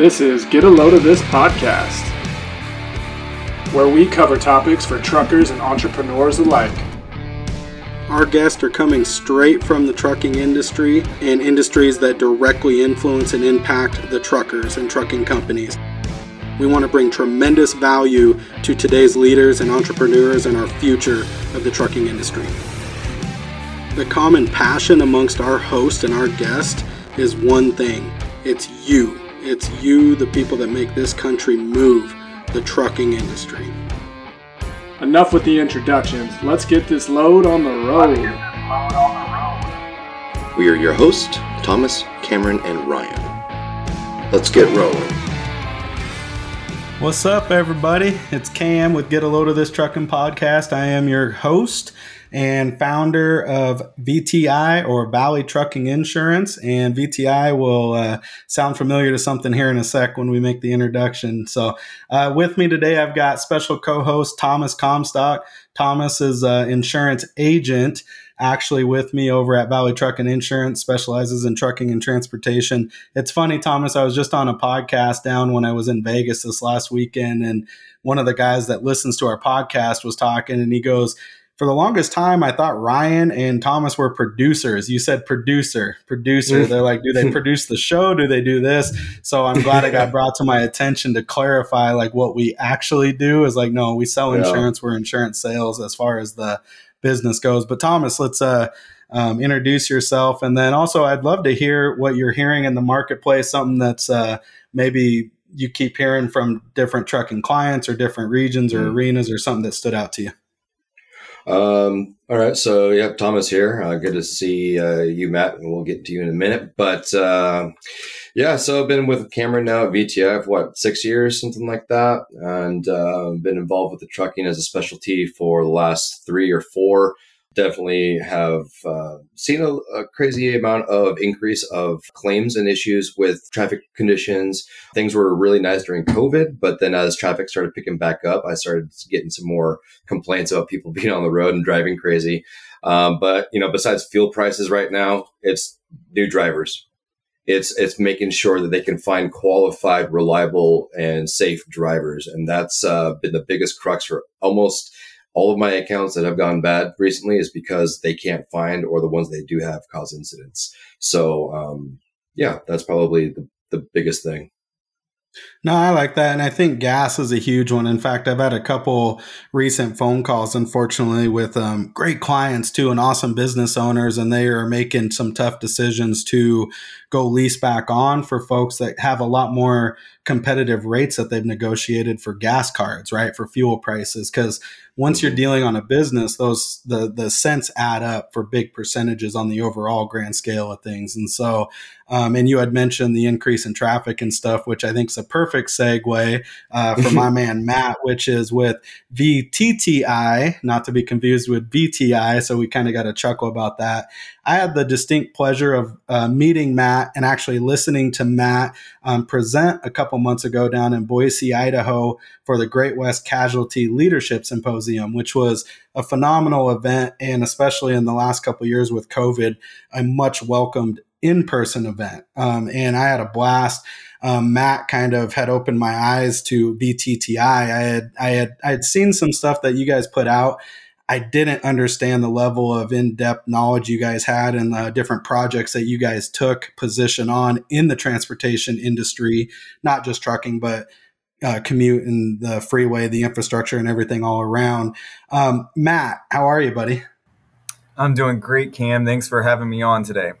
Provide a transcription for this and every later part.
This is Get a Load of This podcast, where we cover topics for truckers and entrepreneurs alike. Our guests are coming straight from the trucking industry and industries that directly influence and impact the truckers and trucking companies. We want to bring tremendous value to today's leaders and entrepreneurs and our future of the trucking industry. The common passion amongst our host and our guest is one thing it's you. It's you, the people that make this country move, the trucking industry. Enough with the introductions. Let's get this load on the road. We are your hosts, Thomas, Cameron, and Ryan. Let's get rolling. What's up, everybody? It's Cam with Get a Load of This Trucking Podcast. I am your host and founder of VTI or Valley Trucking Insurance. And VTI will uh, sound familiar to something here in a sec when we make the introduction. So, uh, with me today, I've got special co host Thomas Comstock. Thomas is an insurance agent actually with me over at Valley Trucking Insurance, specializes in trucking and transportation. It's funny, Thomas, I was just on a podcast down when I was in Vegas this last weekend, and one of the guys that listens to our podcast was talking, and he goes, for the longest time, I thought Ryan and Thomas were producers. You said producer, producer. They're like, do they produce the show? Do they do this? So I'm glad it got brought to my attention to clarify like what we actually do is like, no, we sell insurance. Yeah. We're insurance sales as far as the business goes. But Thomas, let's uh, um, introduce yourself, and then also I'd love to hear what you're hearing in the marketplace. Something that's uh, maybe you keep hearing from different trucking clients or different regions or mm. arenas, or something that stood out to you. Um, all right. So, yeah, Thomas here. Uh, good to see uh, you, Matt, and we'll get to you in a minute. But uh, yeah, so I've been with Cameron now at VTI for what, six years, something like that. And uh, been involved with the trucking as a specialty for the last three or four definitely have uh, seen a, a, crazy amount of increase of claims and issues with traffic conditions. Things were really nice during COVID, but then as traffic started picking back up, I started getting some more complaints about people being on the road and driving crazy. Um, but you know, besides fuel prices right now, it's new drivers. It's it's making sure that they can find qualified, reliable, and safe drivers, and that's uh, been the biggest crux for almost all of my accounts that have gone bad recently is because they can't find or the ones they do have cause incidents. So, um, yeah, that's probably the, the biggest thing. No, I like that. And I think gas is a huge one. In fact, I've had a couple recent phone calls, unfortunately, with um, great clients too and awesome business owners, and they are making some tough decisions to go lease back on for folks that have a lot more competitive rates that they've negotiated for gas cards, right? For fuel prices. Because once you're mm-hmm. dealing on a business, those the the cents add up for big percentages on the overall grand scale of things. And so, um, and you had mentioned the increase in traffic and stuff, which I think is a perfect segue uh, for my man Matt, which is with VTTI, not to be confused with VTI. So we kind of got a chuckle about that. I had the distinct pleasure of uh, meeting Matt and actually listening to Matt um, present a couple months ago down in Boise, Idaho for the Great West Casualty Leadership Symposium, which was a phenomenal event. And especially in the last couple years with COVID, a much welcomed in person event. Um, and I had a blast. Um, Matt kind of had opened my eyes to VTTI I had I had I had seen some stuff that you guys put out I didn't understand the level of in depth knowledge you guys had and the different projects that you guys took position on in the transportation industry, not just trucking, but uh, commute and the freeway, the infrastructure, and everything all around. Um, Matt, how are you, buddy? I'm doing great, Cam. Thanks for having me on today.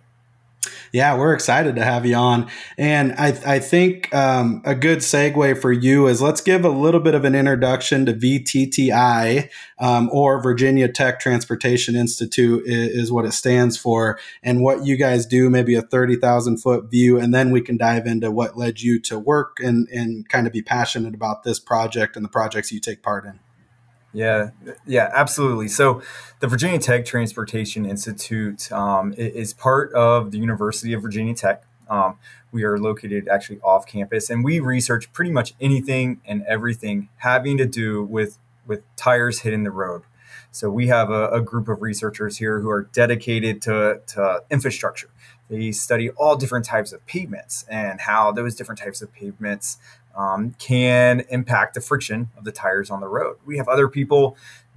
Yeah, we're excited to have you on. And I, I think um, a good segue for you is let's give a little bit of an introduction to VTTI um, or Virginia Tech Transportation Institute is, is, what it stands for and what you guys do, maybe a 30,000 foot view. And then we can dive into what led you to work and, and kind of be passionate about this project and the projects you take part in. Yeah, yeah, absolutely. So, the Virginia Tech Transportation Institute um, is part of the University of Virginia Tech. Um, we are located actually off campus, and we research pretty much anything and everything having to do with with tires hitting the road. So we have a, a group of researchers here who are dedicated to, to infrastructure. They study all different types of pavements and how those different types of pavements um, can impact the friction of the tires on the road. We have other people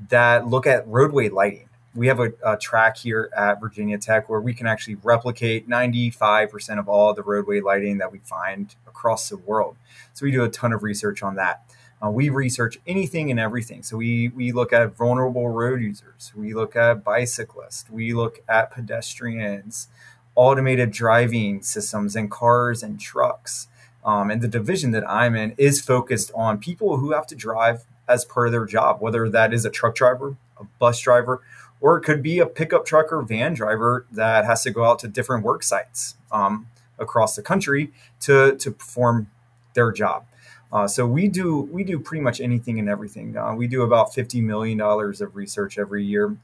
that look at roadway lighting. We have a, a track here at Virginia Tech where we can actually replicate 95% of all the roadway lighting that we find across the world. So we do a ton of research on that. Uh, we research anything and everything. So we we look at vulnerable road users. We look at bicyclists. We look at pedestrians, automated driving systems, and cars and trucks. Um, and the division that I'm in is focused on people who have to drive as per their job, whether that is a truck driver, a bus driver, or it could be a pickup truck or van driver that has to go out to different work sites um, across the country to to perform their job. Uh, so we do we do pretty much anything and everything. Uh, we do about fifty million dollars of research every year.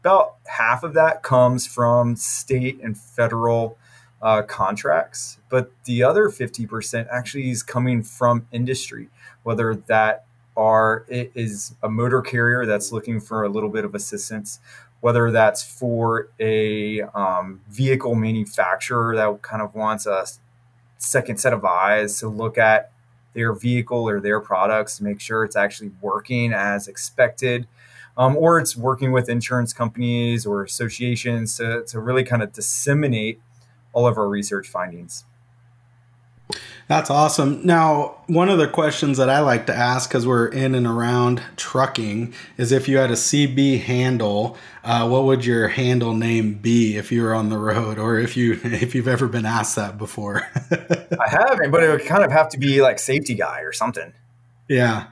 About half of that comes from state and federal uh, contracts, but the other fifty percent actually is coming from industry, whether that are it is a motor carrier that's looking for a little bit of assistance, whether that's for a um, vehicle manufacturer that kind of wants a second set of eyes to look at their vehicle or their products to make sure it's actually working as expected. Um, or it's working with insurance companies or associations to, to really kind of disseminate all of our research findings. That's awesome. Now, one of the questions that I like to ask because we're in and around trucking is if you had a CB handle, uh, what would your handle name be if you were on the road, or if you if you've ever been asked that before? I haven't, but it would kind of have to be like safety guy or something. Yeah,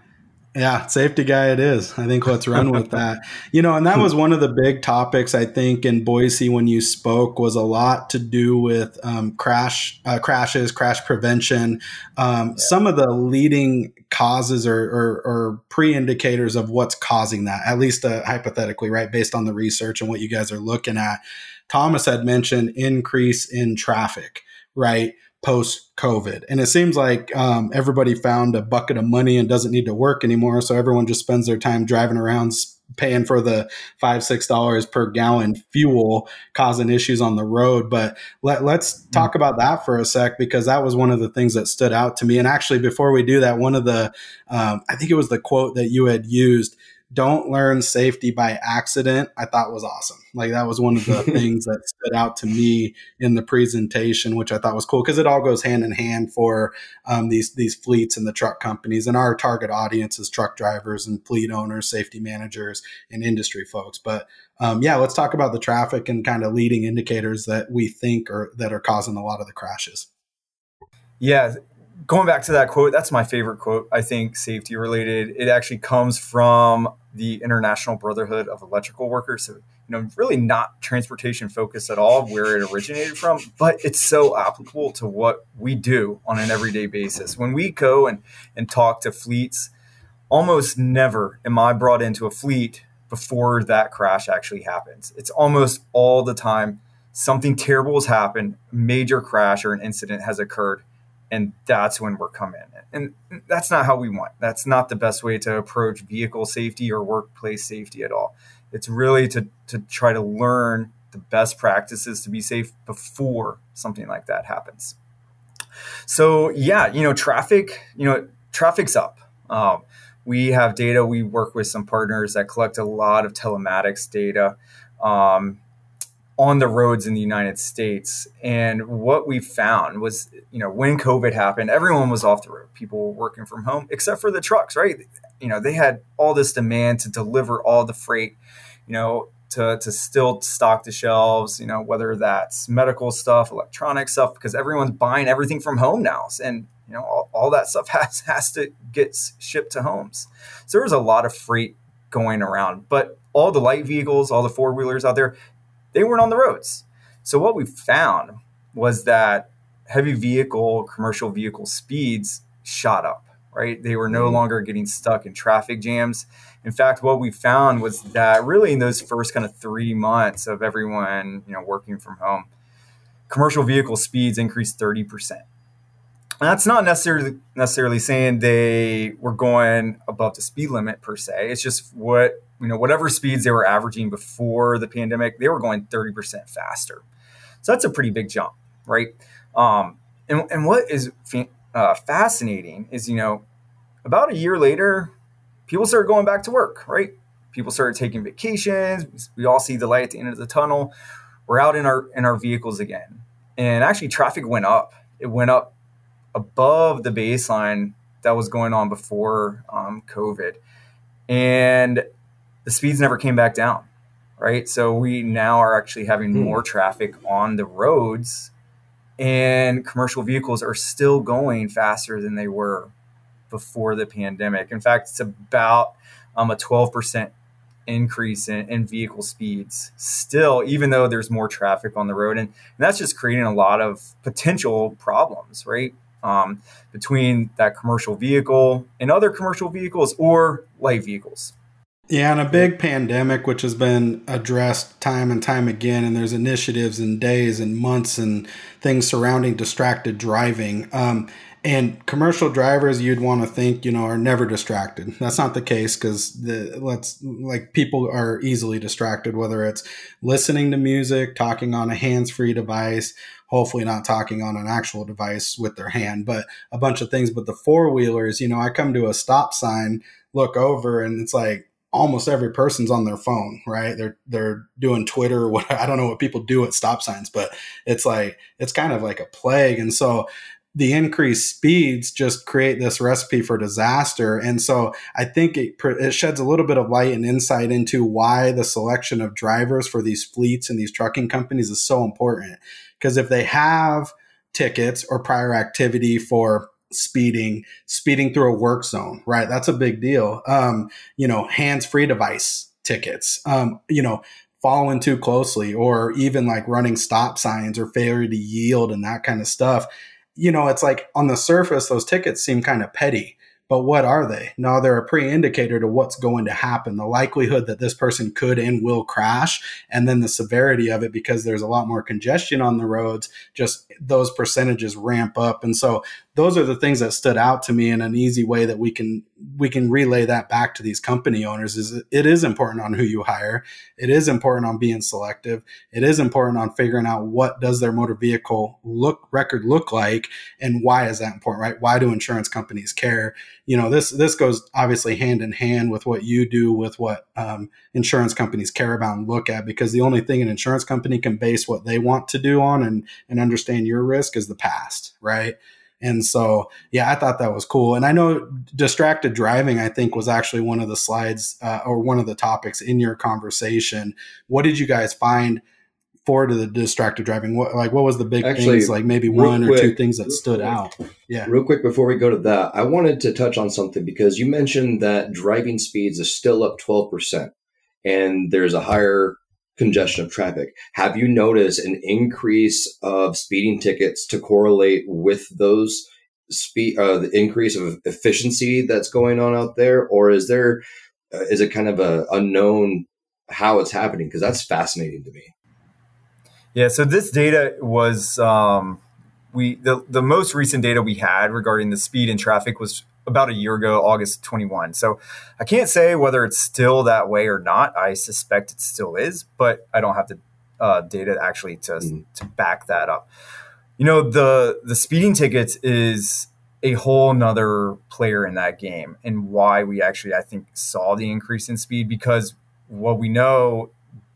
yeah, safety guy it is. I think let's run with that. You know, and that was one of the big topics I think in Boise when you spoke was a lot to do with um, crash uh, crashes, crash prevention. Um, yeah. Some of the leading causes or, or, or, pre-indicators of what's causing that, at least uh, hypothetically, right, based on the research and what you guys are looking at. Thomas had mentioned increase in traffic, right? Post COVID. And it seems like um, everybody found a bucket of money and doesn't need to work anymore. So everyone just spends their time driving around paying for the five six dollars per gallon fuel causing issues on the road but let, let's mm. talk about that for a sec because that was one of the things that stood out to me and actually before we do that one of the um, i think it was the quote that you had used don't learn safety by accident i thought was awesome. Like that was one of the things that stood out to me in the presentation which i thought was cool because it all goes hand in hand for um, these these fleets and the truck companies and our target audience is truck drivers and fleet owners safety managers and industry folks. But um, yeah let's talk about the traffic and kind of leading indicators that we think are that are causing a lot of the crashes. Yeah going back to that quote, that's my favorite quote. I think safety related. It actually comes from the International Brotherhood of Electrical Workers. So, you know, really not transportation focused at all where it originated from, but it's so applicable to what we do on an everyday basis. When we go and, and talk to fleets, almost never am I brought into a fleet before that crash actually happens. It's almost all the time something terrible has happened, major crash or an incident has occurred and that's when we're coming in. And that's not how we want. That's not the best way to approach vehicle safety or workplace safety at all. It's really to to try to learn the best practices to be safe before something like that happens. So yeah, you know, traffic, you know, traffic's up. Um, we have data. We work with some partners that collect a lot of telematics data. Um, on the roads in the United States. And what we found was, you know, when COVID happened, everyone was off the road. People were working from home, except for the trucks, right? You know, they had all this demand to deliver all the freight, you know, to, to still stock the shelves, you know, whether that's medical stuff, electronic stuff, because everyone's buying everything from home now. And, you know, all, all that stuff has, has to get shipped to homes. So there was a lot of freight going around, but all the light vehicles, all the four wheelers out there, they weren't on the roads. So what we found was that heavy vehicle, commercial vehicle speeds shot up, right? They were no mm-hmm. longer getting stuck in traffic jams. In fact, what we found was that really in those first kind of three months of everyone, you know, working from home, commercial vehicle speeds increased 30%. And that's not necessarily necessarily saying they were going above the speed limit per se. It's just what you know, whatever speeds they were averaging before the pandemic, they were going 30% faster. So that's a pretty big jump, right? Um, and, and what is fa- uh, fascinating is, you know, about a year later, people started going back to work, right? People started taking vacations. We all see the light at the end of the tunnel. We're out in our in our vehicles again, and actually, traffic went up. It went up above the baseline that was going on before um, COVID, and the speeds never came back down. Right, so we now are actually having hmm. more traffic on the roads, and commercial vehicles are still going faster than they were before the pandemic. In fact, it's about um, a 12% increase in, in, vehicle speeds still, even though there's more traffic on the road. And, and that's just creating a lot of potential problems, right? Um, between that commercial vehicle and other commercial vehicles or light vehicles. Yeah, and a big pandemic, which has been addressed time and time again, and there's initiatives and days and months and things surrounding distracted driving. Um, and commercial drivers, you'd want to think, you know, are never distracted. That's not the case because the let's like people are easily distracted, whether it's listening to music, talking on a hands-free device, hopefully not talking on an actual device with their hand, but a bunch of things. But the four wheelers, you know, I come to a stop sign, look over, and it's like almost every person's on their phone, right? They're they're doing Twitter or I don't know what people do at stop signs, but it's like it's kind of like a plague. And so the increased speeds just create this recipe for disaster. And so I think it, it sheds a little bit of light and insight into why the selection of drivers for these fleets and these trucking companies is so important. Because if they have tickets or prior activity for speeding, speeding through a work zone, right? That's a big deal. Um, you know, hands free device tickets, um, you know, following too closely, or even like running stop signs or failure to yield and that kind of stuff you know, it's like on the surface, those tickets seem kind of petty, but what are they? No, they're a pre indicator to what's going to happen, the likelihood that this person could and will crash, and then the severity of it because there's a lot more congestion on the roads, just those percentages ramp up. And so those are the things that stood out to me in an easy way that we can we can relay that back to these company owners is it is important on who you hire. It is important on being selective. It is important on figuring out what does their motor vehicle look record look like and why is that important right? Why do insurance companies care? You know this this goes obviously hand in hand with what you do with what um, insurance companies care about and look at because the only thing an insurance company can base what they want to do on and and understand your risk is the past right and so, yeah, I thought that was cool. And I know distracted driving, I think, was actually one of the slides uh, or one of the topics in your conversation. What did you guys find for to the distracted driving? What like what was the big actually, things? Like maybe one quick, or two things that stood quick, out. Yeah. Real quick before we go to that, I wanted to touch on something because you mentioned that driving speeds is still up twelve percent, and there's a higher congestion of traffic. Have you noticed an increase of speeding tickets to correlate with those speed, uh, the increase of efficiency that's going on out there, or is there uh, is it kind of a unknown how it's happening? Because that's fascinating to me. Yeah. So this data was um, we the the most recent data we had regarding the speed and traffic was about a year ago, August 21. So I can't say whether it's still that way or not. I suspect it still is, but I don't have the uh, data actually to, mm. to back that up. You know, the the speeding tickets is a whole nother player in that game and why we actually I think saw the increase in speed because what we know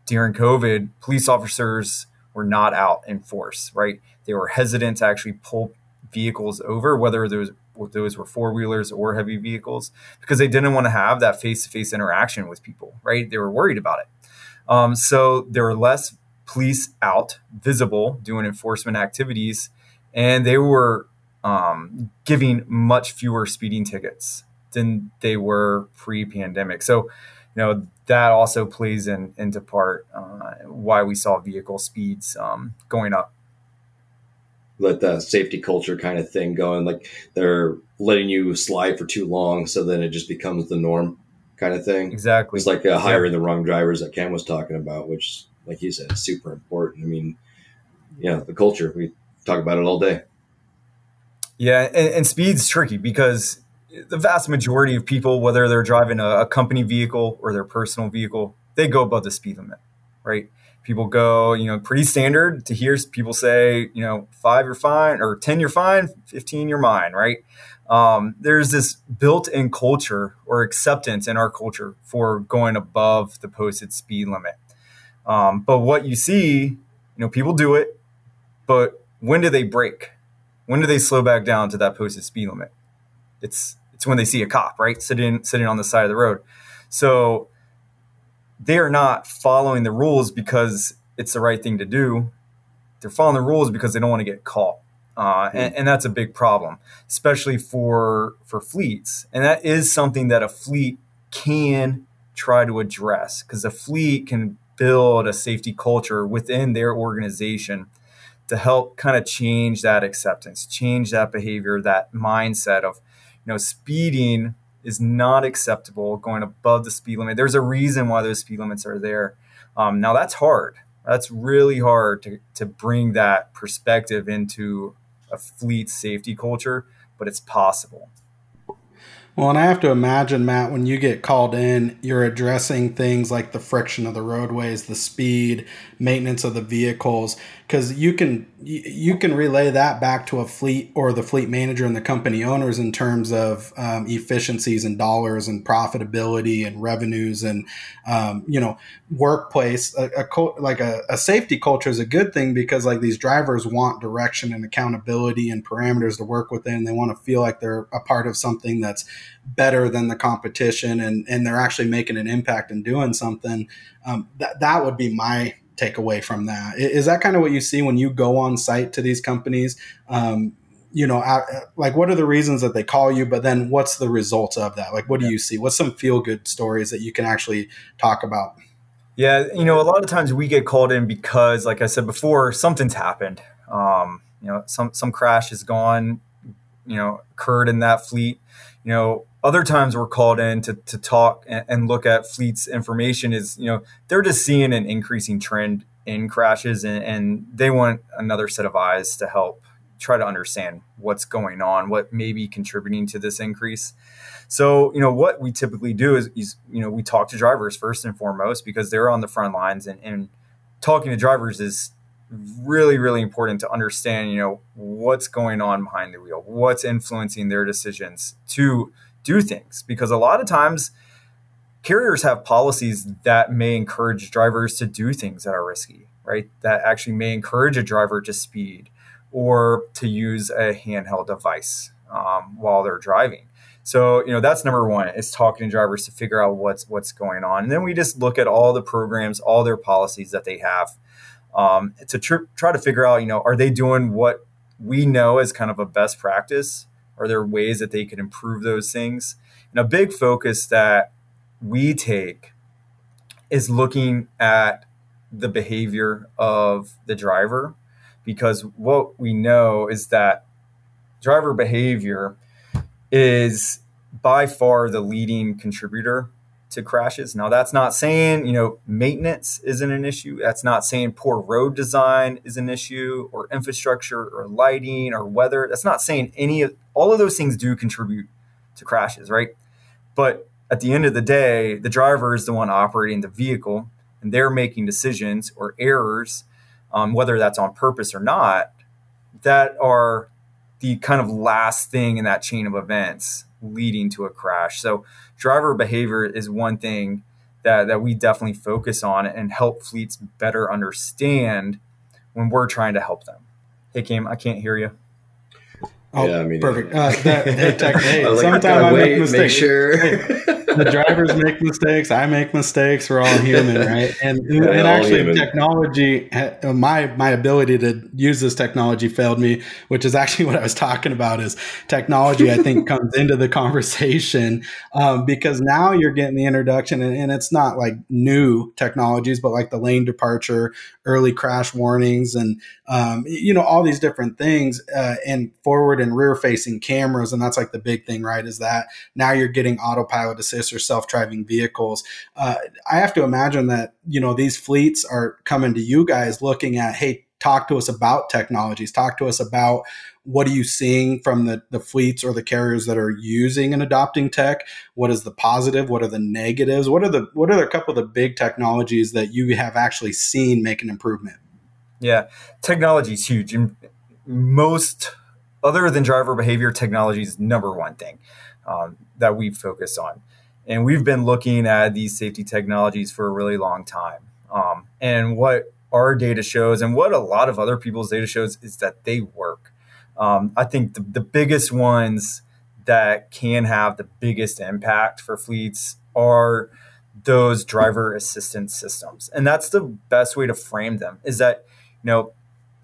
during COVID, police officers were not out in force, right? They were hesitant to actually pull vehicles over, whether there was those were four wheelers or heavy vehicles because they didn't want to have that face to face interaction with people, right? They were worried about it. Um, so there were less police out visible doing enforcement activities, and they were um, giving much fewer speeding tickets than they were pre pandemic. So, you know, that also plays in, into part uh, why we saw vehicle speeds um, going up let the safety culture kind of thing going. Like they're letting you slide for too long, so then it just becomes the norm kind of thing. Exactly. It's like uh, hiring yeah. the wrong drivers that Ken was talking about, which, like you said, is super important. I mean, yeah, the culture we talk about it all day. Yeah, and, and speed's tricky because the vast majority of people, whether they're driving a, a company vehicle or their personal vehicle, they go above the speed limit, right? People go, you know, pretty standard to hear people say, you know, five you're fine, or 10 you're fine, 15 you're mine, right? Um, there's this built in culture or acceptance in our culture for going above the posted speed limit. Um, but what you see, you know, people do it, but when do they break? When do they slow back down to that posted speed limit? It's it's when they see a cop, right, sitting sitting on the side of the road. So they are not following the rules because it's the right thing to do. They're following the rules because they don't want to get caught. Uh, and, and, that's a big problem, especially for for fleets. And that is something that a fleet can try to address because a fleet can build a safety culture within their organization to help kind of change that acceptance, change that behavior, that mindset of, you know, speeding is not acceptable, going above the speed limit. There's a reason why those speed limits are there. Um, now that's hard. That's really hard to, to bring that perspective into a fleet safety culture, but it's possible. Well, and I have to imagine, Matt, when you get called in, you're addressing things like the friction of the roadways, the speed, maintenance of the vehicles, because you can you can relay that back to a fleet or the fleet manager and the company owners in terms of um, efficiencies and dollars and profitability and revenues and um, you know workplace. A, a like a, a, safety culture is a good thing because like these drivers want direction and accountability and parameters to work within. They want to feel like they're a part of something that's better than the competition and and they're actually making an impact and doing something um, that that would be my takeaway from that. Is that kind of what you see when you go on site to these companies? Um, you know, like what are the reasons that they call you, but then what's the result of that? Like, what do you see? What's some feel good stories that you can actually talk about? Yeah, you know, a lot of times we get called in because, like I said before, something's happened. Um, you know, some some crash has gone, you know, occurred in that fleet. You know, other times we're called in to, to talk and, look at fleets information is you know they're just seeing an increasing trend in crashes and, and they want another set of eyes to help try to understand what's going on what may be contributing to this increase. So you know what we typically do is, is you know we talk to drivers first and foremost because they're on the front lines and, and talking to drivers is really really important to understand you know what's going on behind the wheel what's influencing their decisions to do things because a lot of times carriers have policies that may encourage drivers to do things that are risky, right? That actually may encourage a driver to speed or to use a handheld device um, while they're driving. So, you know, that's number one is talking to drivers to figure out what's what's going on. And then we just look at all the programs, all their policies that they have um, to tr- try to figure out, you know, are they doing what we know as kind of a best practice are there ways that they could improve those things? And a big focus that we take is looking at the behavior of the driver because what we know is that driver behavior is by far the leading contributor to crashes. Now, that's not saying, you know, maintenance isn't an issue. That's not saying poor road design is an issue or infrastructure or lighting or weather. That's not saying any of all of those things do contribute to crashes, right? But at the end of the day, the driver is the one operating the vehicle and they're making decisions or errors, um, whether that's on purpose or not, that are the kind of last thing in that chain of events leading to a crash. So driver behavior is one thing that, that we definitely focus on and help fleets better understand when we're trying to help them. Hey, Cam, I can't hear you. Oh, yeah, I mean, perfect. Uh, that, hey, tech, hey, like, sometimes I, I make mistakes. Make sure. the drivers make mistakes. I make mistakes. We're all human, right? And, and actually, human. technology, my my ability to use this technology failed me, which is actually what I was talking about. Is technology? I think comes into the conversation um, because now you're getting the introduction, and, and it's not like new technologies, but like the lane departure, early crash warnings, and um, you know all these different things, uh, and forward and rear facing cameras, and that's like the big thing, right? Is that now you're getting autopilot assist or self-driving vehicles. Uh, I have to imagine that you know these fleets are coming to you guys looking at, hey, talk to us about technologies, talk to us about what are you seeing from the, the fleets or the carriers that are using and adopting tech? What is the positive? What are the negatives? What are the what are a couple of the big technologies that you have actually seen make an improvement? Yeah, technology is huge. And most other than driver behavior, technology is number one thing um, that we focus on. And we've been looking at these safety technologies for a really long time. Um, and what our data shows and what a lot of other people's data shows is that they work. Um, I think the, the biggest ones that can have the biggest impact for fleets are those driver assistance systems. And that's the best way to frame them is that, you know,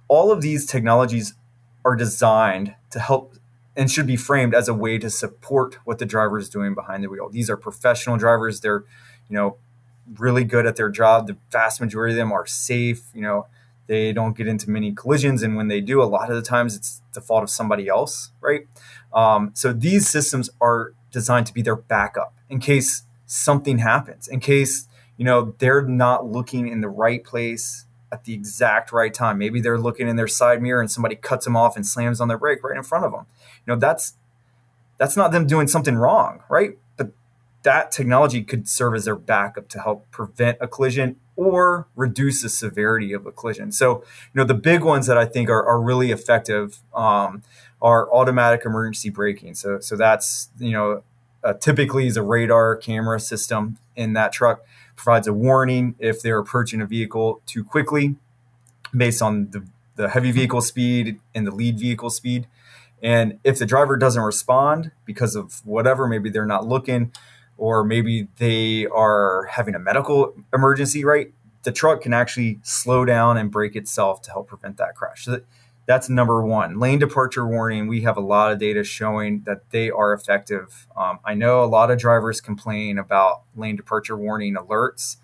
all of these technologies are designed to help and should be framed as a way to support what the driver is doing behind the wheel. These are professional drivers. They're, you know, really good at their job. The vast majority of them are safe. You know, they don't get into many collisions, and when they do, a lot of the times it's the fault of somebody else, right? Um, so these systems are designed to be their backup in case something happens, in case you know they're not looking in the right place at the exact right time. Maybe they're looking in their side mirror and somebody cuts them off and slams on their brake right in front of them. You know, that's that's not them doing something wrong, right? But that technology could serve as their backup to help prevent a collision or reduce the severity of a collision. So, you know, the big ones that I think are, are really effective um, are automatic emergency braking. So, so that's you know, uh, typically is a radar camera system in that truck provides a warning if they're approaching a vehicle too quickly based on the, the heavy vehicle speed and the lead vehicle speed. And if the driver doesn't respond because of whatever, maybe they're not looking, or maybe they are having a medical emergency, right? The truck can actually slow down and brake itself to help prevent that crash. So that's number one. Lane departure warning. We have a lot of data showing that they are effective. Um, I know a lot of drivers complain about lane departure warning alerts.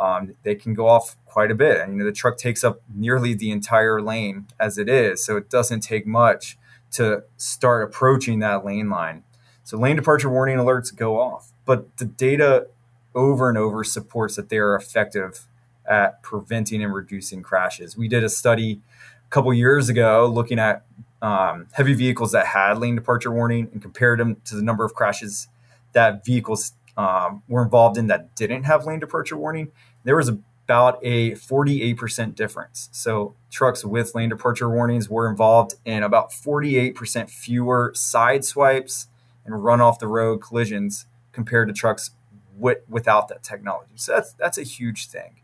Um, they can go off quite a bit, and you know the truck takes up nearly the entire lane as it is, so it doesn't take much to start approaching that lane line. So lane departure warning alerts go off, but the data over and over supports that they are effective at preventing and reducing crashes. We did a study a couple years ago looking at um, heavy vehicles that had lane departure warning and compared them to the number of crashes that vehicles um, were involved in that didn't have lane departure warning. There was about a 48% difference. So trucks with lane departure warnings were involved in about 48% fewer side swipes and run off the road collisions compared to trucks with, without that technology. So that's that's a huge thing.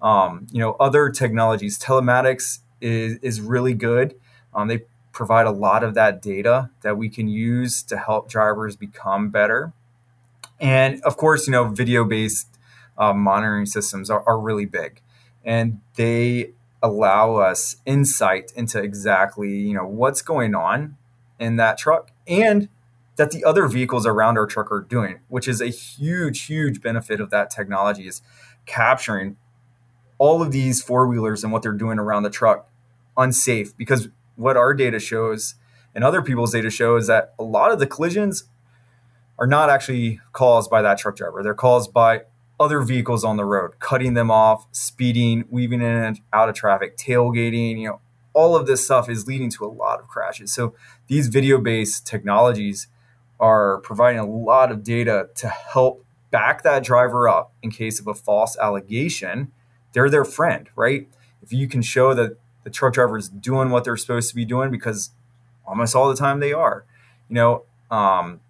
Um, you know, other technologies, telematics is, is really good. Um, they provide a lot of that data that we can use to help drivers become better. And of course, you know, video based uh, monitoring systems are, are really big and they allow us insight into exactly, you know, what's going on in that truck and that the other vehicles around our truck are doing, which is a huge, huge benefit of that technology is capturing all of these four wheelers and what they're doing around the truck unsafe because what our data shows and other people's data show is that a lot of the collisions are not actually caused by that truck driver. They're caused by other vehicles on the road, cutting them off, speeding, weaving in and out of traffic, tailgating, you know, all of this stuff is leading to a lot of crashes. So these video-based technologies are providing a lot of data to help back that driver up in case of a false allegation. They're their friend, right? If you can show that the truck driver is doing what they're supposed to be doing because almost all the time they are. You know, um,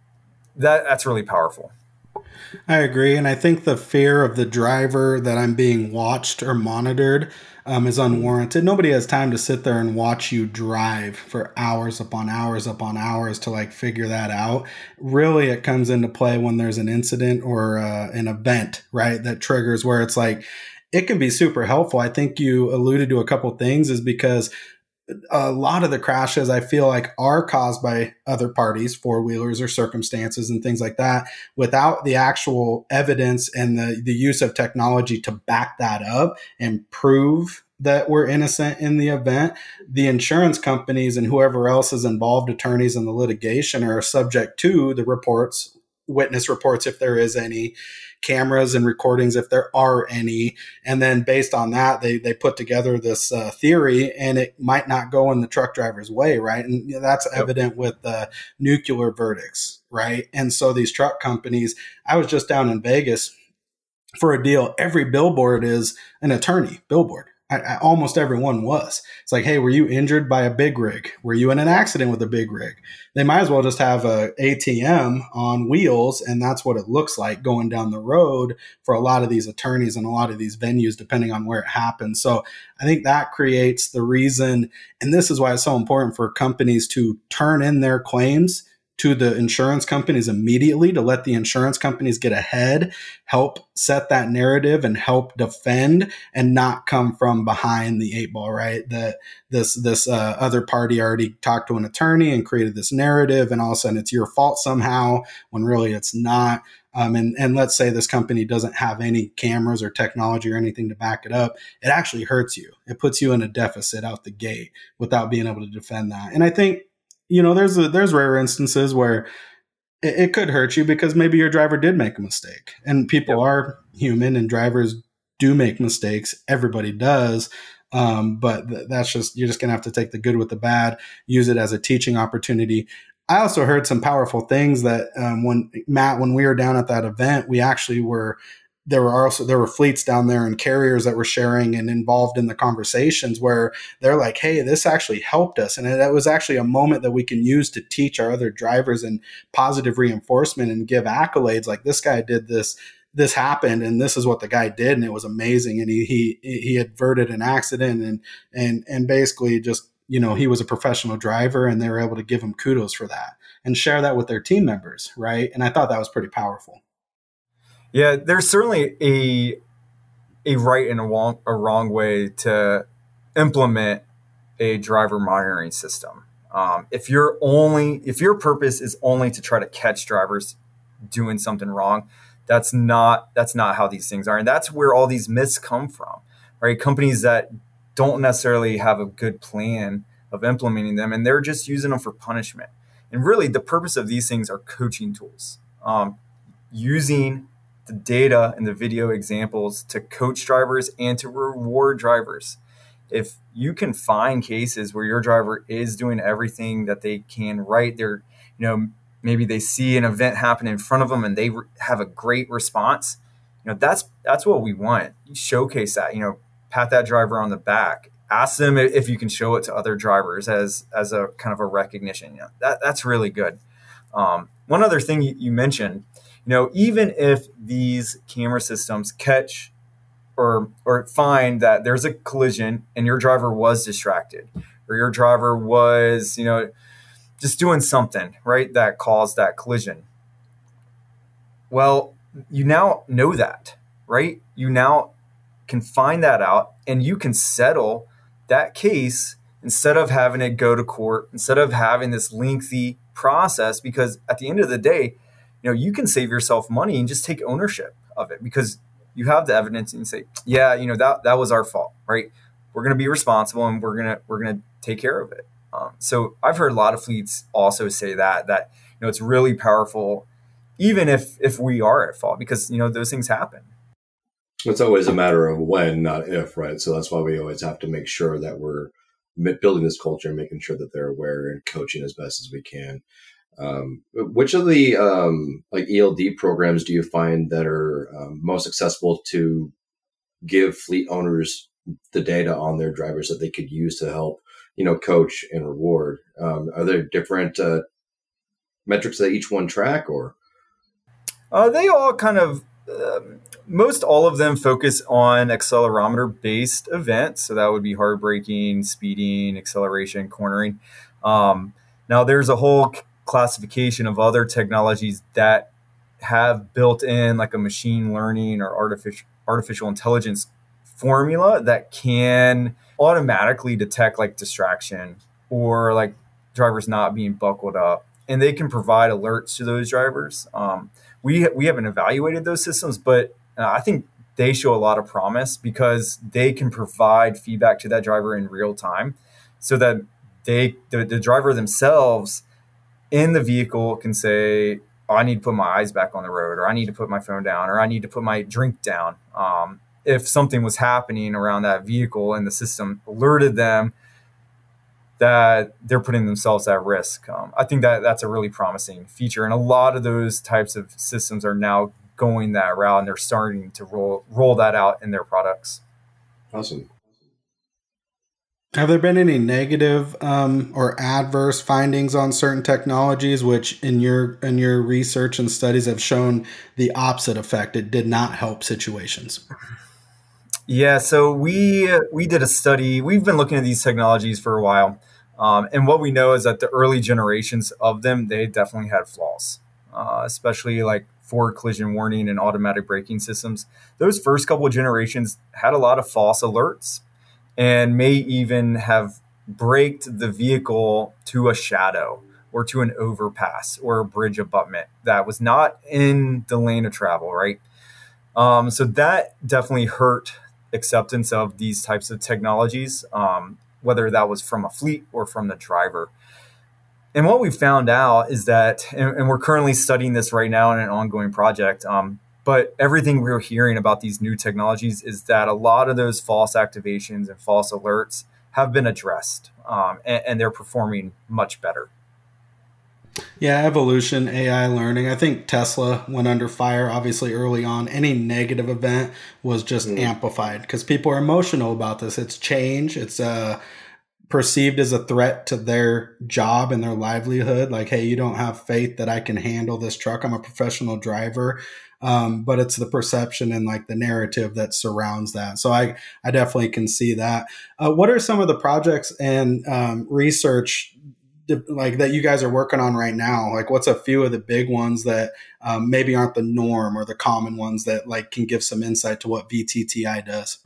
that that's really powerful. I agree, and I think the fear of the driver that I'm being watched or monitored um, is unwarranted. Nobody has time to sit there and watch you drive for hours upon hours upon hours to like figure that out. Really, it comes into play when there's an incident or uh, an event, right? That triggers where it's like it can be super helpful. I think you alluded to a couple things is because a lot of the crashes I feel like are caused by other parties, four wheelers or circumstances and things like that, without the actual evidence and the, the use of technology to back that up and prove that we're innocent in the event. The insurance companies and whoever else is involved, attorneys in the litigation, are subject to the reports witness reports if there is any cameras and recordings if there are any. And then based on that they they put together this uh, theory and it might not go in the truck driver's way right? And that's yep. evident with the nuclear verdicts right? And so these truck companies i was just down in vegas for a deal. Every billboard is an attorney billboard I, I, almost everyone was. It's like, hey, were you injured by a big rig? Were you in an accident with a big rig? They might as well just have a ATM on wheels, and that's what it looks like going down the road for a lot of these attorneys and a lot of these venues, depending on where it happens. So I think that creates the reason, and this is why it's so important for companies to turn in their claims to the insurance companies immediately to let the insurance companies get ahead, help set that narrative and help defend and not come from behind the eight ball, right? That this this uh, other party already talked to an attorney and created this narrative and all of a sudden it's your fault somehow when really it's not. Um, and, and let's say this company doesn't have any cameras or technology or anything to back it up, it actually hurts you. It puts you in a deficit out the gate without being able to defend that. And I think you know, there's a, there's rare instances where it, it, could hurt you because maybe your driver did make a mistake, and people yep. are human, and drivers do make mistakes. Everybody does. Um, but th- that's just you're just gonna have to take the good with the bad, use it as a teaching opportunity. I also heard some powerful things that um, when Matt, when we were down at that event, we actually were there were also there were fleets down there and carriers that were sharing and involved in the conversations where they're like hey this actually helped us. And it was actually a moment that we can use to teach our other drivers and positive reinforcement and give accolades like this guy did this this happened and this is what the guy did and it was amazing and he he he averted an accident and and and basically just you know he was a professional driver and they were able to give him kudos for that and share that with their team members right? And i thought that was pretty powerful yeah, there's certainly a a right and a wrong, a wrong way to implement a driver monitoring system. Um, if you're only if your purpose is only to try to catch drivers doing something wrong, that's not that's not how these things are, and that's where all these myths come from. Right, companies that don't necessarily have a good plan of implementing them, and they're just using them for punishment. And really, the purpose of these things are coaching tools. Um, using the data and the video examples to coach drivers and to reward drivers. If you can find cases where your driver is doing everything that they can right, they're, you know, maybe they see an event happen in front of them and they re- have a great response. You know, that's that's what we want. Showcase that. You know, pat that driver on the back. Ask them if you can show it to other drivers as as a kind of a recognition. Know, that that's really good. Um, one other thing you, you mentioned you know, even if these camera systems catch or or find that there's a collision and your driver was distracted or your driver was, you know, just doing something, right, that caused that collision. Well, you now know that, right? You now can find that out and you can settle that case instead of having it go to court, instead of having this lengthy process because at the end of the day, you know you can save yourself money and just take ownership of it because you have the evidence and you say yeah you know that that was our fault right? We're going to be responsible and we're going to we're going to take care of it. Um, so i've heard a lot of fleets also say that that you know it's really powerful even if if we are at fault because you know those things happen. It's always a matter of when not if right? So that's why we always have to make sure that we're building this culture and making sure that they're aware and coaching as best as we can um, which of the um, like ELD programs do you find that are um, most accessible to give fleet owners the data on their drivers that they could use to help, you know, coach and reward? Um, are there different uh, metrics that each one track, or uh, they all kind of um, most all of them focus on accelerometer based events. So that would be hard braking, speeding, acceleration, cornering. Um, now there's a whole classification of other technologies that have built in like a machine learning or artificial artificial intelligence formula that can automatically detect like distraction or like drivers not being buckled up and they can provide alerts to those drivers. Um, we we haven't evaluated those systems but uh, i think they show a lot of promise because they can provide feedback to that driver in real time so that they the, the driver themselves in the vehicle can say, oh, I need to put my eyes back on the road, or I need to put my phone down, or I need to put my drink down. Um, if something was happening around that vehicle and the system alerted them that they're putting themselves at risk. Um, I think that that's a really promising feature, and a lot of those types of systems are now going that route, and they're starting to roll roll that out in their products. Awesome. Have there been any negative um, or adverse findings on certain technologies, which in your in your research and studies have shown the opposite effect? It did not help situations. Yeah, so we we did a study. We've been looking at these technologies for a while, um, and what we know is that the early generations of them they definitely had flaws, uh, especially like forward collision warning and automatic braking systems. Those first couple of generations had a lot of false alerts, and may even have braked the vehicle to a shadow or to an overpass or a bridge abutment that was not in the lane of travel, right? Um, so that definitely hurt acceptance of these types of technologies, um, whether that was from a fleet or from the driver. And what we found out is that, and, and we're currently studying this right now in an ongoing project, um, but everything we're hearing about these new technologies is that a lot of those false activations and false alerts have been addressed um, and, and they're performing much better. Yeah, evolution, AI learning. I think Tesla went under fire obviously early on. Any negative event was just mm. amplified because people are emotional about this. It's change. It's uh, perceived as a threat to their job and their livelihood. Like, hey, you don't have faith that I can handle this truck. I'm a professional driver. Um, but it's the perception and like the narrative that surrounds that. So I, I definitely can see that. Uh, what are some of the projects and um, research like that you guys are working on right now like what's a few of the big ones that um, maybe aren't the norm or the common ones that like can give some insight to what vtti does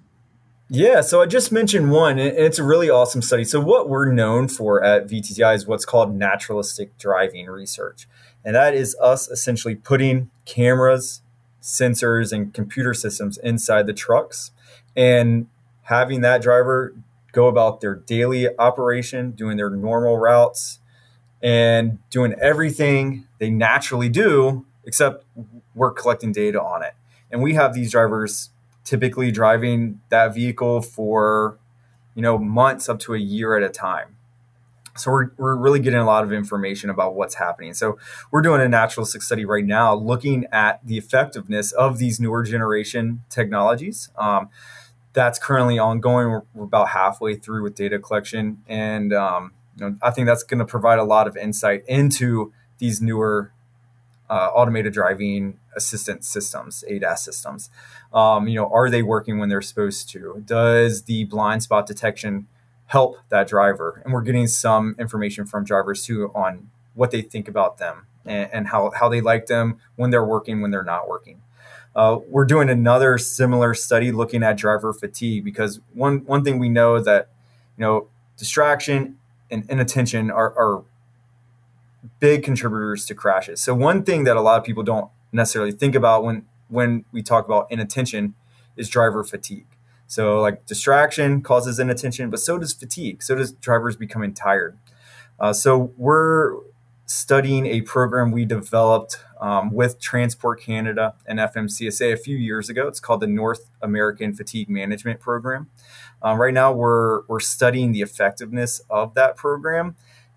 yeah so i just mentioned one and it's a really awesome study so what we're known for at vtti is what's called naturalistic driving research and that is us essentially putting cameras sensors and computer systems inside the trucks and having that driver go about their daily operation, doing their normal routes, and doing everything they naturally do, except we're collecting data on it. And we have these drivers typically driving that vehicle for, you know, months up to a year at a time. So we're, we're really getting a lot of information about what's happening. So we're doing a naturalistic study right now looking at the effectiveness of these newer generation technologies. Um, that's currently ongoing. We're, about halfway through with data collection, and um, you know, I think that's going to provide a lot of insight into these newer uh, automated driving assistant systems, ADAS systems. Um, you know, are they working when they're supposed to? Does the blind spot detection help that driver? And we're getting some information from drivers too on what they think about them and, and how how they like them when they're working, when they're not working. Uh, we're doing another similar study looking at driver fatigue because one one thing we know that you know distraction and inattention are, are big contributors to crashes. So one thing that a lot of people don't necessarily think about when when we talk about inattention is driver fatigue. So like distraction causes inattention, but so does fatigue. So does drivers becoming tired. Uh, so we're studying a program we developed um, with Transport Canada and FMCSA a few years ago. It's called the North American Fatigue Management Program. Um, right now, we're we're studying the effectiveness of that program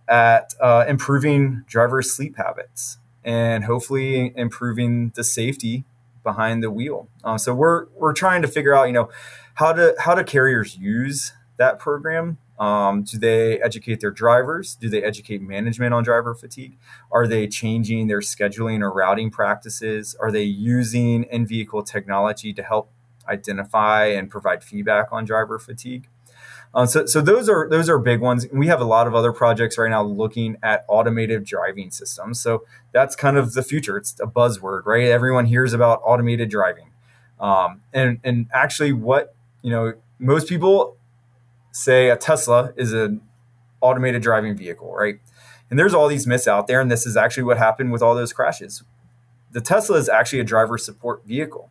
at uh, improving drivers' sleep habits and hopefully improving the safety behind the wheel. Um, so we're we're trying to figure out, you know, how to how do carriers use that program um, do they educate their drivers? Do they educate management on driver fatigue? Are they changing their scheduling or routing practices? Are they using in vehicle technology to help identify and provide feedback on driver fatigue? Um, so, so those are those are big ones. We have a lot of other projects right now looking at automated driving systems. So that's kind of the future. It's a buzzword, right? Everyone hears about automated driving, um, and and actually, what you know, most people say a Tesla is an automated driving vehicle, right? And there's all these myths out there, and this is actually what happened with all those crashes. The Tesla is actually a driver support vehicle.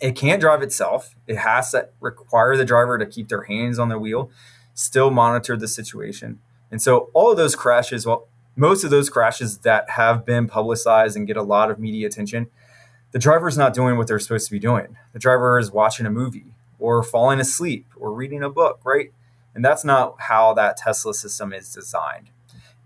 It can't drive itself. It has to require the driver to keep their hands on the wheel, still monitor the situation. And so all of those crashes, well, most of those crashes that have been publicized and get a lot of media attention, the driver's not doing what they're supposed to be doing. The driver is watching a movie or falling asleep or reading a book, right? And that's not how that Tesla system is designed.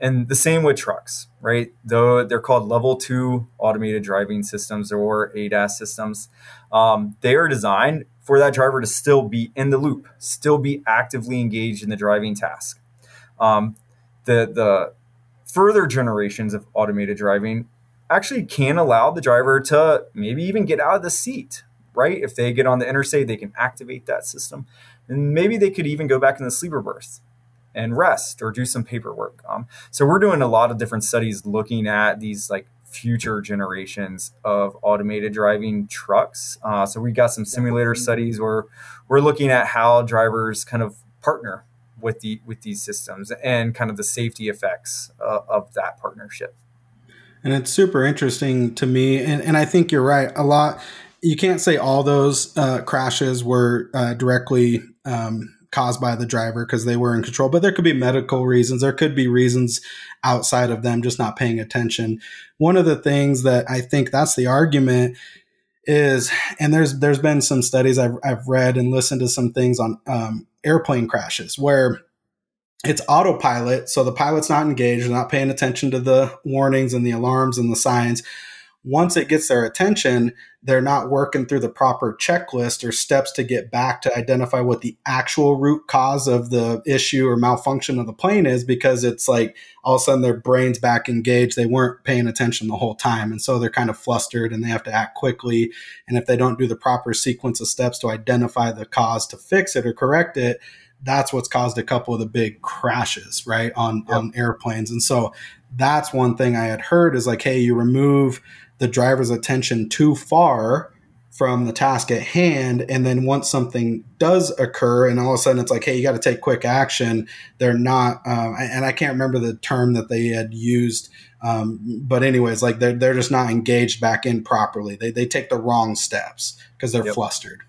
And the same with trucks, right? Though they're called level two automated driving systems or ADAS systems, um, they are designed for that driver to still be in the loop, still be actively engaged in the driving task. Um, the the further generations of automated driving actually can allow the driver to maybe even get out of the seat, right? If they get on the interstate, they can activate that system. And maybe they could even go back in the sleeper berth and rest or do some paperwork. Um, so we're doing a lot of different studies looking at these like future generations of automated driving trucks. Uh, so we got some simulator studies where we're looking at how drivers kind of partner with the with these systems and kind of the safety effects uh, of that partnership. And it's super interesting to me, and, and I think you're right. A lot you can't say all those uh, crashes were uh, directly um, caused by the driver because they were in control, but there could be medical reasons. There could be reasons outside of them just not paying attention. One of the things that I think that's the argument is, and there's there's been some studies I've, I've read and listened to some things on um, airplane crashes where it's autopilot, so the pilot's not engaged, not paying attention to the warnings and the alarms and the signs once it gets their attention, they're not working through the proper checklist or steps to get back to identify what the actual root cause of the issue or malfunction of the plane is because it's like all of a sudden their brain's back engaged. They weren't paying attention the whole time. And so they're kind of flustered and they have to act quickly. And if they don't do the proper sequence of steps to identify the cause to fix it or correct it, that's what's caused a couple of the big crashes, right, on, yep. on airplanes. And so that's one thing I had heard is like, hey, you remove the driver's attention too far from the task at hand. And then once something does occur, and all of a sudden it's like, hey, you got to take quick action, they're not, um, and I can't remember the term that they had used. Um, but anyways, like they're, they're just not engaged back in properly. They, they take the wrong steps because they're yep. flustered.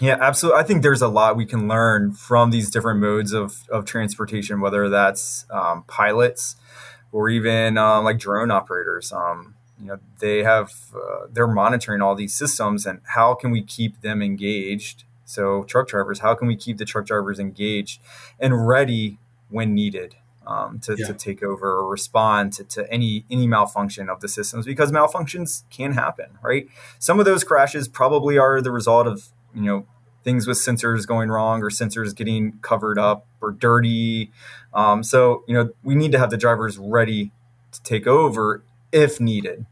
Yeah, absolutely. I think there's a lot we can learn from these different modes of, of transportation, whether that's um, pilots or even uh, like drone operators. You know they have uh, they're monitoring all these systems and how can we keep them engaged? So truck drivers how can we keep the truck drivers engaged and ready when needed um, to, yeah. to take over or respond to, to any any malfunction of the systems? Because malfunctions can happen right? Some of those crashes probably are the result of you know things with sensors going wrong or sensors getting covered up or dirty. Um, so you know we need to have the drivers ready to take over if needed.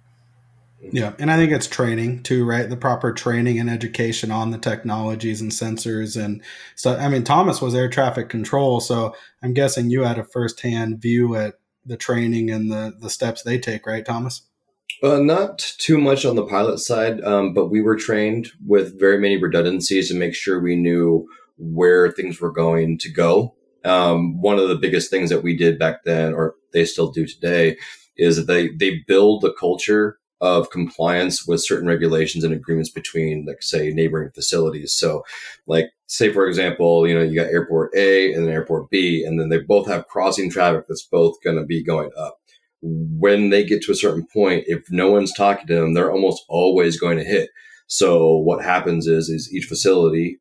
Yeah, and I think it's training too, right? The proper training and education on the technologies and sensors and so. I mean, Thomas was air traffic control, so I'm guessing you had a firsthand view at the training and the the steps they take, right, Thomas? Uh, not too much on the pilot side, um, but we were trained with very many redundancies to make sure we knew where things were going to go. Um, one of the biggest things that we did back then, or they still do today, is that they they build a culture of compliance with certain regulations and agreements between like say neighboring facilities. So like say for example you know you got airport a and then airport b and then they both have crossing traffic that's both going to be going up. When they get to a certain point if no one's talking to them they're almost always going to hit. So what happens is is each facility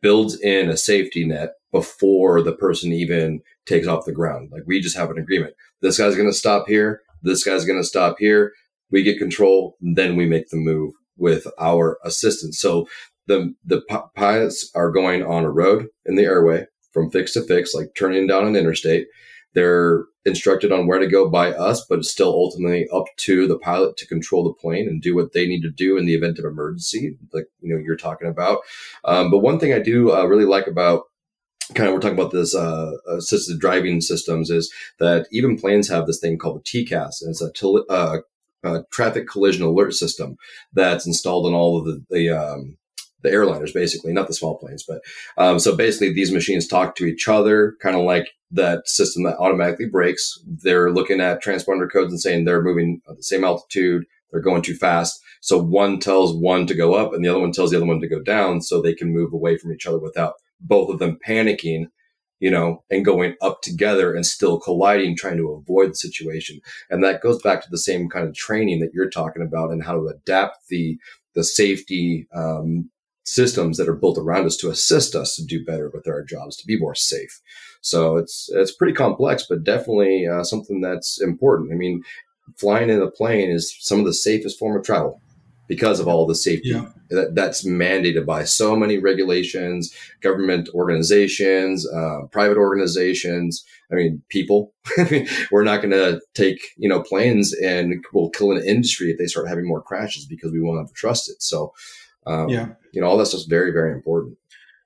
builds in a safety net before the person even takes off the ground like we just have an agreement this guy's going to stop here. This guy's going to stop here. We get control. Then we make the move with our assistance. So the, the pilots are going on a road in the airway from fix to fix, like turning down an interstate. They're instructed on where to go by us, but it's still ultimately up to the pilot to control the plane and do what they need to do in the event of emergency, like you know you're talking about. Um, but one thing I do uh, really like about kind of we're talking about this uh, assisted driving systems is that even planes have this thing called the TCAS, and it's uh, a traffic collision alert system that's installed in all of the, the um, the airliners, basically, not the small planes, but um, so basically these machines talk to each other, kind of like that system that automatically brakes They're looking at transponder codes and saying they're moving at the same altitude, they're going too fast. So one tells one to go up, and the other one tells the other one to go down, so they can move away from each other without both of them panicking you know, and going up together and still colliding, trying to avoid the situation. And that goes back to the same kind of training that you're talking about and how to adapt the the safety um, systems that are built around us to assist us to do better with our jobs, to be more safe. So it's it's pretty complex, but definitely uh, something that's important. I mean, flying in a plane is some of the safest form of travel because of all the safety yeah. that, that's mandated by so many regulations, government organizations, uh, private organizations. I mean, people. We're not going to take you know planes and we'll kill an industry if they start having more crashes because we won't have to trust it. So, um, yeah, you know, all that's just very very important.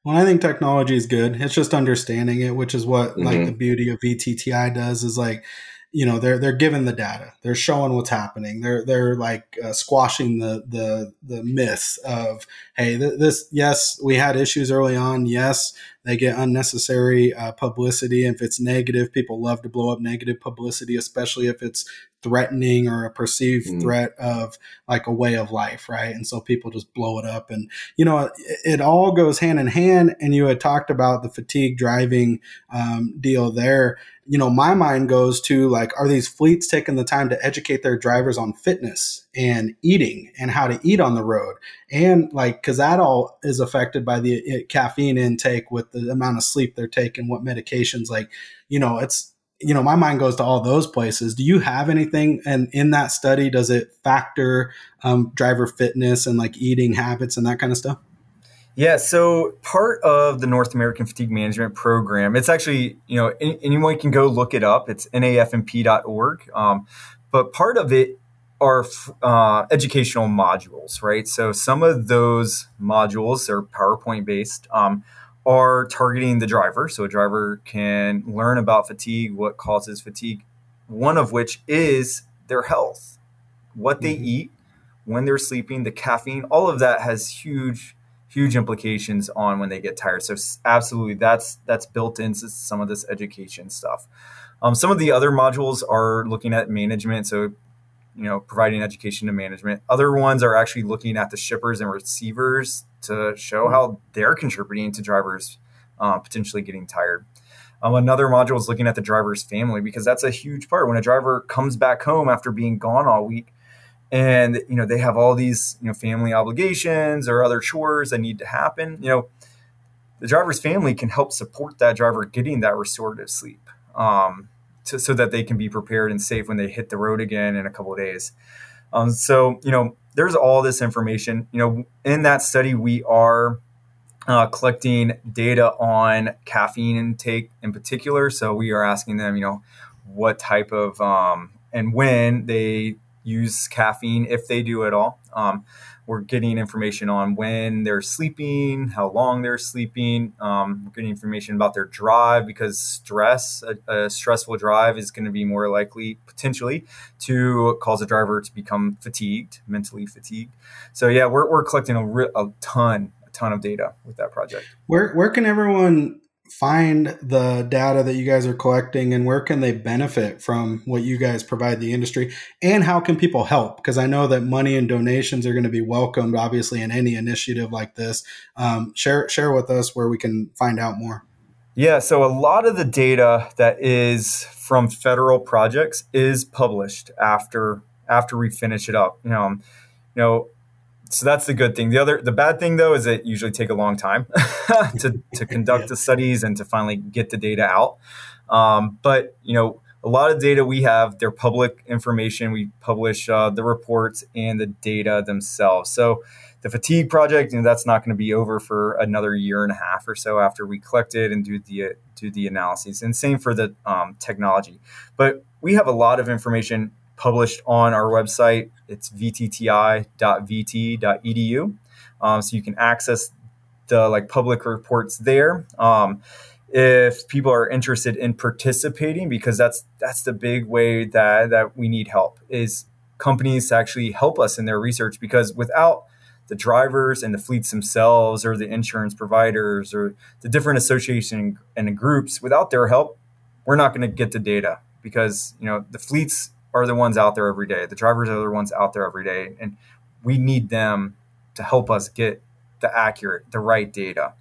Well, I think technology is good. It's just understanding it, which is what mm-hmm. like the beauty of VTTI does. Is like you know they're they're given the data. They're showing what's happening. They're they're like uh, squashing the the the myth of hey th- this yes we had issues early on. Yes they get unnecessary uh, publicity. If it's negative people love to blow up negative publicity especially if it's threatening or a perceived mm. threat of like a way of life right and so people just blow it up and you know it, it all goes hand in hand and you had talked about the fatigue driving um, deal there you know, my mind goes to like, are these fleets taking the time to educate their drivers on fitness and eating and how to eat on the road? And like, cause that all is affected by the caffeine intake with the amount of sleep they're taking, what medications, like, you know, it's, you know, my mind goes to all those places. Do you have anything? And in that study, does it factor um, driver fitness and like eating habits and that kind of stuff? Yeah, so part of the North American Fatigue Management Program, it's actually, you know, anyone can go look it up. It's nafmp.org. Um, but part of it are uh, educational modules, right? So some of those modules are PowerPoint based, um, are targeting the driver. So a driver can learn about fatigue, what causes fatigue, one of which is their health, what they mm-hmm. eat, when they're sleeping, the caffeine, all of that has huge huge implications on when they get tired. So absolutely, that's that's built into some of this education stuff. Um, some of the other modules are looking at management, so you know, providing education to management. Other ones are actually looking at the shippers and receivers to show how they're contributing to drivers uh, potentially getting tired. Um, another module is looking at the driver's family because that's a huge part. When a driver comes back home after being gone all week, and you know they have all these you know family obligations or other chores that need to happen you know the driver's family can help support that driver getting that restorative sleep um, to, so that they can be prepared and safe when they hit the road again in a couple of days. Um, so you know there's all this information. You know in that study we are uh, collecting data on caffeine intake in particular. So we are asking them you know what type of um, and when they use caffeine if they do at all. Um, we're getting information on when they're sleeping, how long they're sleeping. Um, we're getting information about their drive because stress, a, a stressful drive, is going to be more likely potentially to cause a driver to become fatigued, mentally fatigued. So yeah, we're, we're collecting a, a ton, a ton of data with that project. Where where can everyone find the data that you guys are collecting and where can they benefit from what you guys provide the industry? And how can people help? Because i know that money and donations are going to be welcomed obviously in any initiative like this. Um, share share with us where we can find out more. Yeah so a lot of the data that is from federal projects is published after after we finish it up. You know you know so that's the good thing. The other, the bad thing though, is it usually take a long time to, to conduct yeah. the studies and to finally get the data out. Um, but you know, a lot of data we have, they're public information. We publish uh, the reports and the data themselves. So the fatigue project, you know, that's not going to be over for another year and a half or so after we collect it and do the do the analyses. And same for the um, technology. But we have a lot of information published on our website. It's vtti.vt.edu. Um, so you can access the like public reports there. Um, if people are interested in participating, because that's that's the big way that that we need help is companies to actually help us in their research because without the drivers and the fleets themselves or the insurance providers or the different association and groups without their help we're not going to get the data because you know the fleets are the ones out there every day. The drivers are the ones out there every day, and we need them to help us get the accurate, the right data.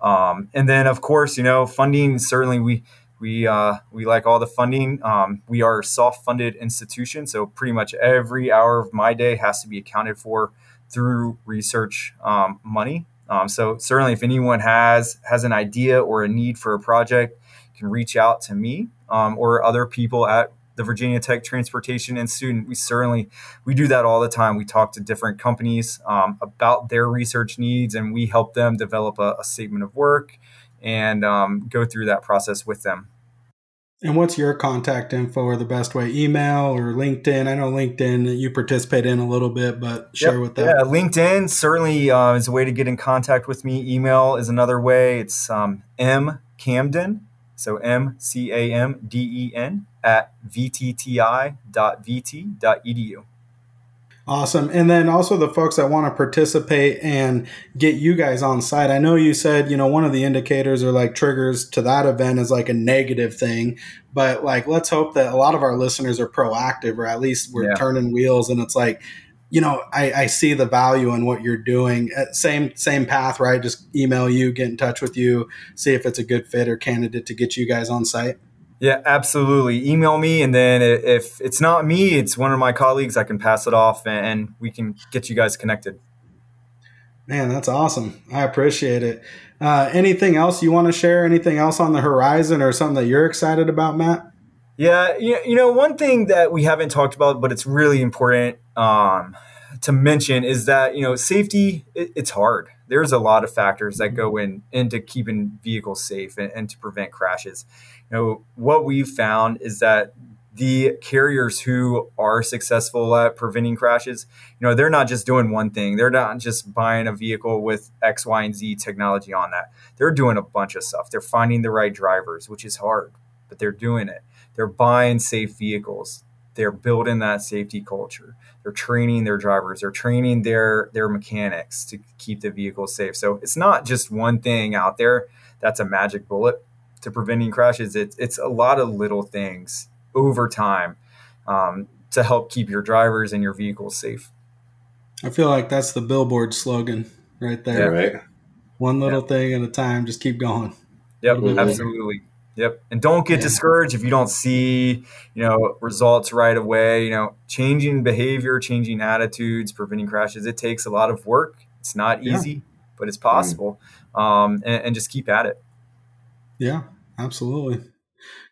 Um, and then, of course, you know, funding certainly we we uh, we like all the funding. Um, we are a self-funded institution, so pretty much every hour of my day has to be accounted for through research um, money. Um, so certainly, if anyone has has an idea or a need for a project, can reach out to me um, or other people at the Virginia Tech Transportation Institute. We certainly we do that all the time. We talk to different companies um, about their research needs, and we help them develop a, a statement of work and um, go through that process with them. And what's your contact info or the best way? Email or LinkedIn? I know LinkedIn you participate in a little bit, but share yep. with them. Yeah, LinkedIn certainly uh, is a way to get in contact with me. Email is another way. It's um, M Camden, so M C A M D E N at vtti.vt.edu. Awesome. And then also the folks that want to participate and get you guys on site. I know you said, you know, one of the indicators or like triggers to that event is like a negative thing, but like let's hope that a lot of our listeners are proactive or at least we're yeah. turning wheels and it's like, you know, I, I see the value in what you're doing. Uh, same same path, right? Just email you, get in touch with you, see if it's a good fit or candidate to get you guys on site. Yeah, absolutely. Email me, and then if it's not me, it's one of my colleagues. I can pass it off, and we can get you guys connected. Man, that's awesome. I appreciate it. Uh, anything else you want to share? Anything else on the horizon, or something that you're excited about, Matt? Yeah, you know, one thing that we haven't talked about, but it's really important um, to mention is that you know safety. It, it's hard. There's a lot of factors that go in into keeping vehicles safe and, and to prevent crashes you know, what we've found is that the carriers who are successful at preventing crashes, you know, they're not just doing one thing. They're not just buying a vehicle with X, Y, and Z technology on that. They're doing a bunch of stuff. They're finding the right drivers, which is hard, but they're doing it. They're buying safe vehicles. They're building that safety culture. They're training their drivers. They're training their their mechanics to keep the vehicle safe. So it's not just one thing out there that's a magic bullet to preventing crashes, it's it's a lot of little things over time um, to help keep your drivers and your vehicles safe. I feel like that's the billboard slogan right there. Yeah, right. One little thing at a time, just keep going. Yep, mm-hmm. absolutely. Yep. And don't get yeah. discouraged if you don't see, you know, results right away. You know, changing behavior, changing attitudes, preventing crashes, it takes a lot of work. It's not easy, yeah. but it's possible. Mm-hmm. Um, and, and just keep at it. Yeah, absolutely.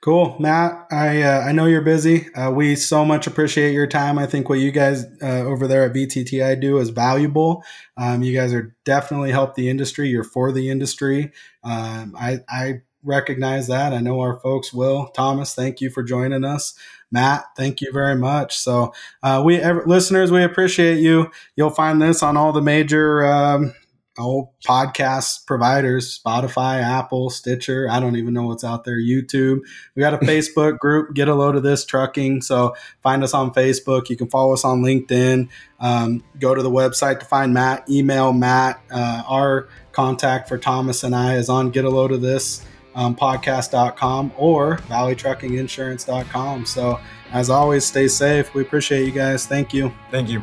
Cool, Matt. I uh, I know you're busy. Uh, we so much appreciate your time. I think what you guys uh, over there at VTTI do is valuable. Um, you guys are definitely help the industry. You're for the industry. Um, I I recognize that. I know our folks will. Thomas, thank you for joining us. Matt, thank you very much. So, uh, we listeners, we appreciate you. You'll find this on all the major um, oh podcast providers spotify apple stitcher i don't even know what's out there youtube we got a facebook group get a load of this trucking so find us on facebook you can follow us on linkedin um, go to the website to find matt email matt uh, our contact for thomas and i is on get a load of this um, podcast.com or valleytruckinginsurance.com so as always stay safe. We appreciate you guys. Thank you. Thank you